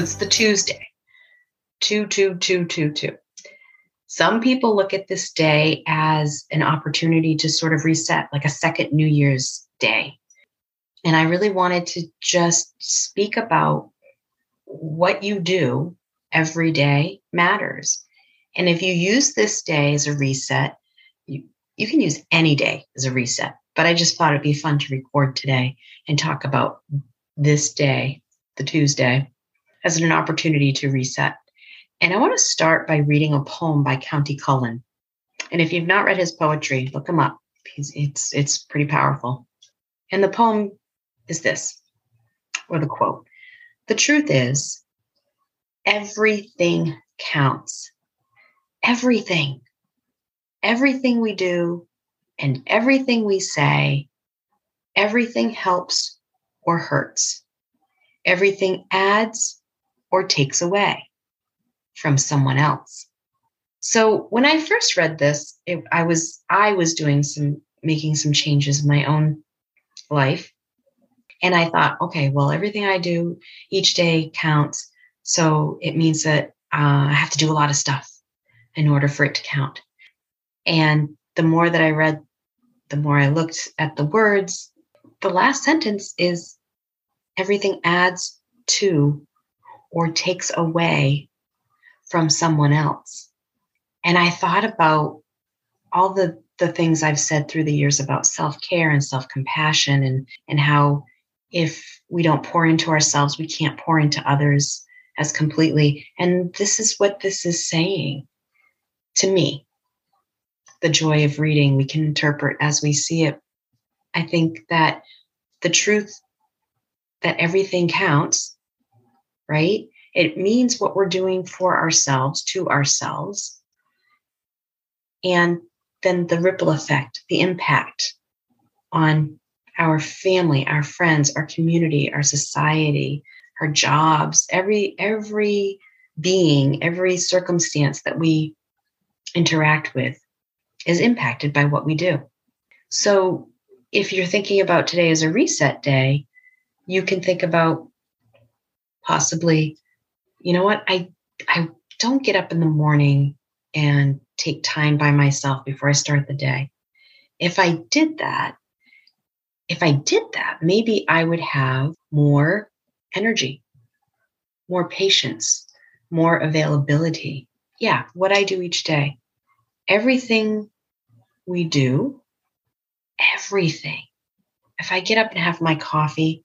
It's the Tuesday, 22222. Some people look at this day as an opportunity to sort of reset, like a second New Year's Day. And I really wanted to just speak about what you do every day matters. And if you use this day as a reset, you, you can use any day as a reset. But I just thought it'd be fun to record today and talk about this day, the Tuesday, as an opportunity to reset. And I want to start by reading a poem by Countee Cullen. And if you've not read his poetry, look him up. He's, it's, it's pretty powerful. And the poem is this, or the quote The truth is, everything counts. Everything. Everything we do and everything we say, everything helps or hurts. Everything adds or takes away from someone else. So when I first read this, it, I was I was doing some making some changes in my own life. And I thought, okay, well, everything I do each day counts. So it means that uh, I have to do a lot of stuff in order for it to count. And the more that I read, the more I looked at the words, the last sentence is everything adds to or takes away from someone else. And I thought about all the the things I've said through the years about self-care and self-compassion and and how if we don't pour into ourselves, we can't pour into others as completely. And this is what this is saying to me. The joy of reading, we can interpret as we see it. I think that the truth that everything counts, right? It means what we're doing for ourselves, to ourselves. And then the ripple effect, the impact on our family, our friends, our community, our society, our jobs, every every being, every circumstance that we interact with is impacted by what we do. So if you're thinking about today as a reset day, you can think about possibly, you know what, I I don't get up in the morning and take time by myself before I start the day. If I did that, if I did that, maybe I would have more energy, more patience, more availability. Yeah, what I do each day. Everything we do, everything. If I get up and have my coffee,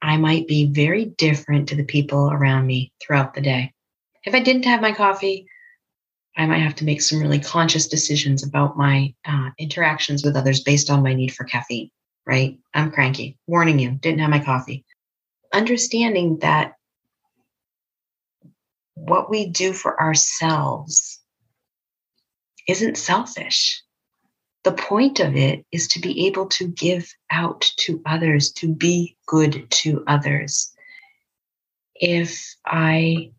I might be very different to the people around me throughout the day. If I didn't have my coffee, I might have to make some really conscious decisions about my uh, interactions with others based on my need for caffeine right? I'm cranky. Warning you, didn't have my coffee. Understanding that what we do for ourselves isn't selfish. The point of it is to be able to give out to others, to be good to others. If I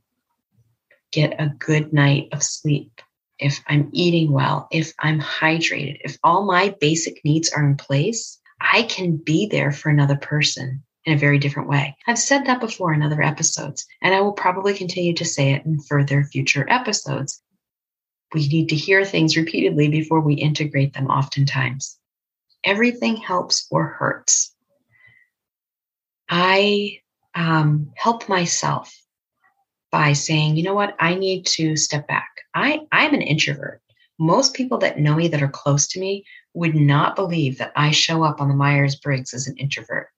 get a good night of sleep, if I'm eating well, if I'm hydrated, if all my basic needs are in place, I can be there for another person in a very different way. I've said that before in other episodes, and I will probably continue to say it in further future episodes. We need to hear things repeatedly before we integrate them, oftentimes. Everything helps or hurts. I um, help myself by saying, you know what, I need to step back. I, I'm an introvert. Most people that know me that are close to me would not believe that I show up on the Myers Briggs as an introvert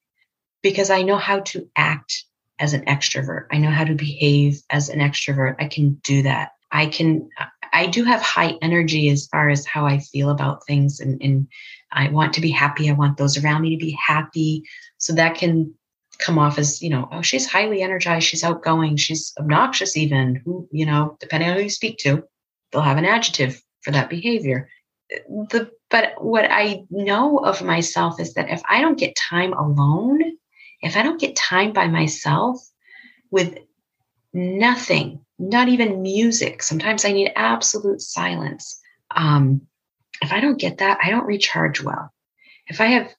because I know how to act as an extrovert. I know how to behave as an extrovert. I can do that. I can, I do have high energy as far as how I feel about things. And, and I want to be happy. I want those around me to be happy. So that can come off as, you know, oh, she's highly energized. She's outgoing. She's obnoxious, even, who, you know, depending on who you speak to, they'll have an adjective for that behavior. The but what I know of myself is that if I don't get time alone, if I don't get time by myself with nothing, not even music, sometimes I need absolute silence. Um, if I don't get that, I don't recharge well. If I have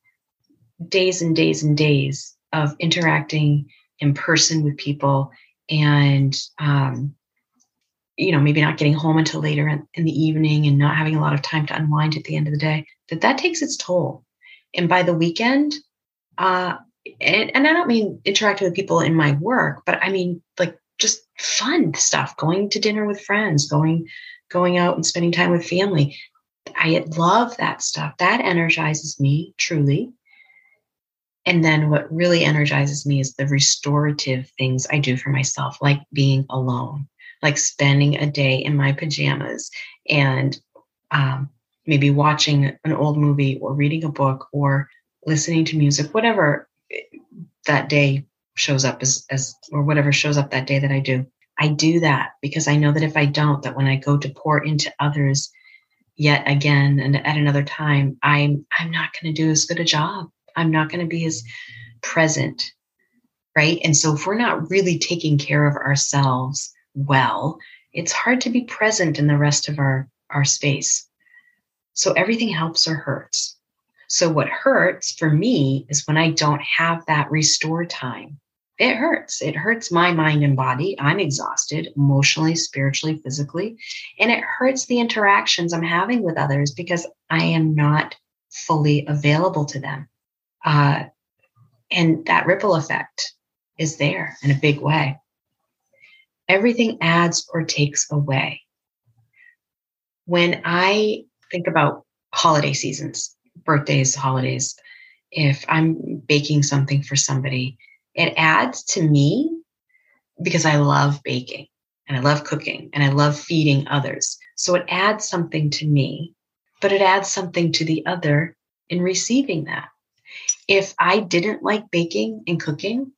days and days and days of interacting in person with people and um, you know maybe not getting home until later in, the evening and not having a lot of time to unwind at the end of the day that that takes its toll and by the weekend uh and, and i don't mean interacting with people in my work but i mean like just fun stuff going to dinner with friends going going out and spending time with family. I love that stuff. That energizes me truly. And then what really energizes me is the restorative things i do for myself like being alone like spending a day in my pajamas and um, maybe watching an old movie or reading a book or listening to music, whatever that day shows up as, as or whatever shows up that day that I do. I do that because I know that if I don't, that when I go to pour into others yet again and at another time, I'm I'm not going to do as good a job. I'm not going to be as present. Right. And so if we're not really taking care of ourselves well, it's hard to be present in the rest of our, our space. So everything helps or hurts. So what hurts for me is when I don't have that restore time. It hurts. It hurts my mind and body. I'm exhausted emotionally, spiritually, physically. And it hurts the interactions I'm having with others because I am not fully available to them. Uh, and that ripple effect is there in a big way everything adds or takes away. When I think about holiday seasons, birthdays, holidays, if I'm baking something for somebody, it adds to me because I love baking and I love cooking and I love feeding others. So it adds something to me, but it adds something to the other in receiving that. If I didn't like baking and cooking,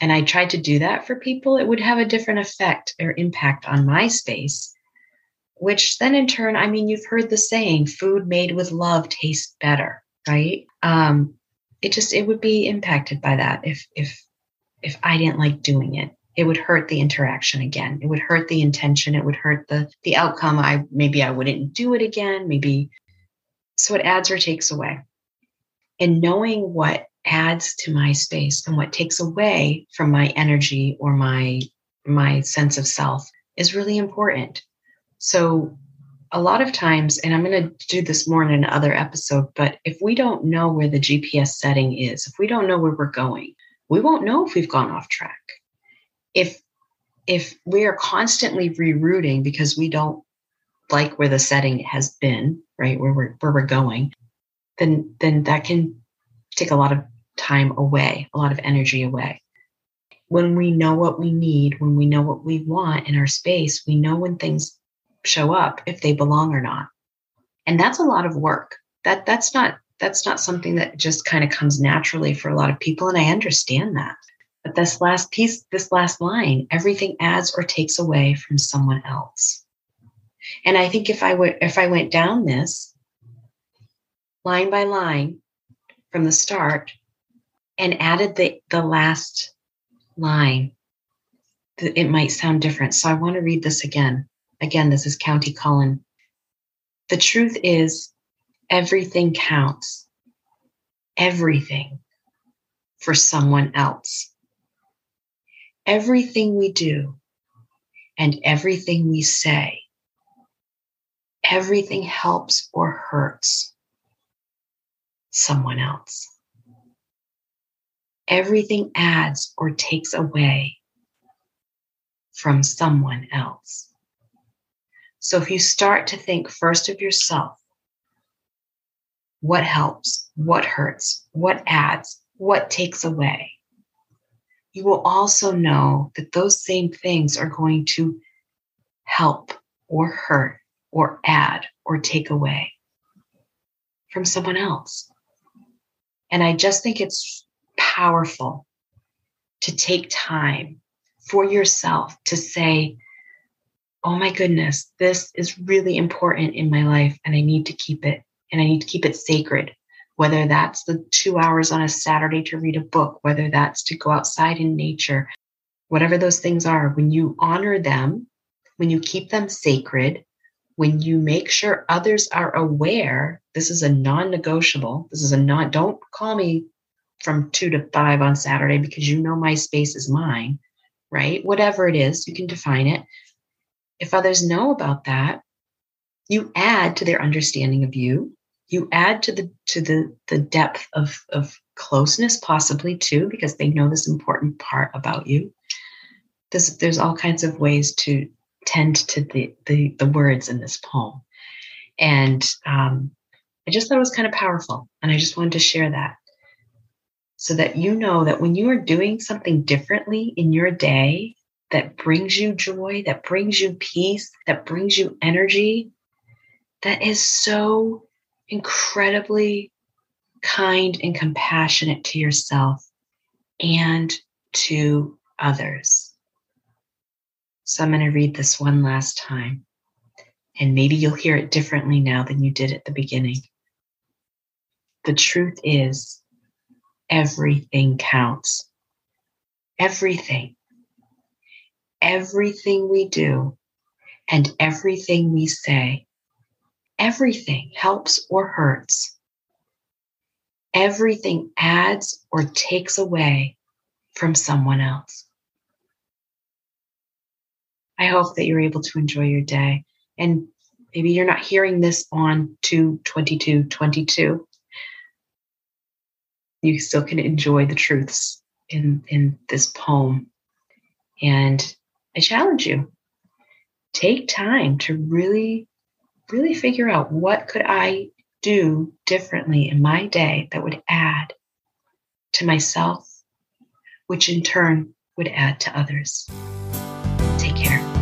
and I tried to do that for people, it would have a different effect or impact on my space. Which then in turn, I mean, you've heard the saying, food made with love tastes better, right? Um, it just it would be impacted by that if if if I didn't like doing it. It would hurt the interaction again. It would hurt the intention. It would hurt the the outcome. I maybe I wouldn't do it again. Maybe so it adds or takes away. And knowing what adds to my space and what takes away from my energy or my my sense of self is really important. So a lot of times, and I'm going to do this more in another episode, but if we don't know where the GPS setting is, if we don't know where we're going, we won't know if we've gone off track. If if we are constantly rerouting because we don't like where the setting has been, right, where we're where we're going, then then that can take a lot of time away, a lot of energy away. When we know what we need, when we know what we want in our space, we know when things show up if they belong or not. And that's a lot of work. That that's not that's not something that just kind of comes naturally for a lot of people and I understand that. But this last piece, this last line, everything adds or takes away from someone else. And I think if I would if I went down this line by line from the start, and added the, the last line, it might sound different. So I want to read this again. Again, this is Countee Cullen. The truth is, everything counts. Everything for someone else. Everything we do and everything we say, everything helps or hurts someone else everything adds or takes away from someone else. So if you start to think first of yourself, what helps, what hurts, what adds, what takes away, you will also know that those same things are going to help or hurt or add or take away from someone else. And I just think it's powerful to take time for yourself to say, oh my goodness, this is really important in my life and I need to keep it and I need to keep it sacred. Whether that's the two hours on a Saturday to read a book, whether that's to go outside in nature, whatever those things are, when you honor them, when you keep them sacred, when you make sure others are aware, this is a non negotiable, this is a non, don't call me from two to five on Saturday because you know my space is mine. right? Whatever it is, you can define it. If others know about that, you add to their understanding of you. You add to the to the the depth of of closeness, possibly too, because they know this important part about you. There's there's all kinds of ways to tend to the the, the words in this poem, and um, I just thought it was kind of powerful, and I just wanted to share that so that you know that when you are doing something differently in your day that brings you joy, that brings you peace, that brings you energy, that is so incredibly kind and compassionate to yourself and to others. So I'm going to read this one last time, and maybe you'll hear it differently now than you did at the beginning. The truth is, everything counts. Everything. Everything we do and everything we say, everything helps or hurts. Everything adds or takes away from someone else. I hope that you're able to enjoy your day. And maybe you're not hearing this on 22222 you still can enjoy the truths in in this poem and i challenge you take time to really really figure out what could i do differently in my day that would add to myself which in turn would add to others. Take care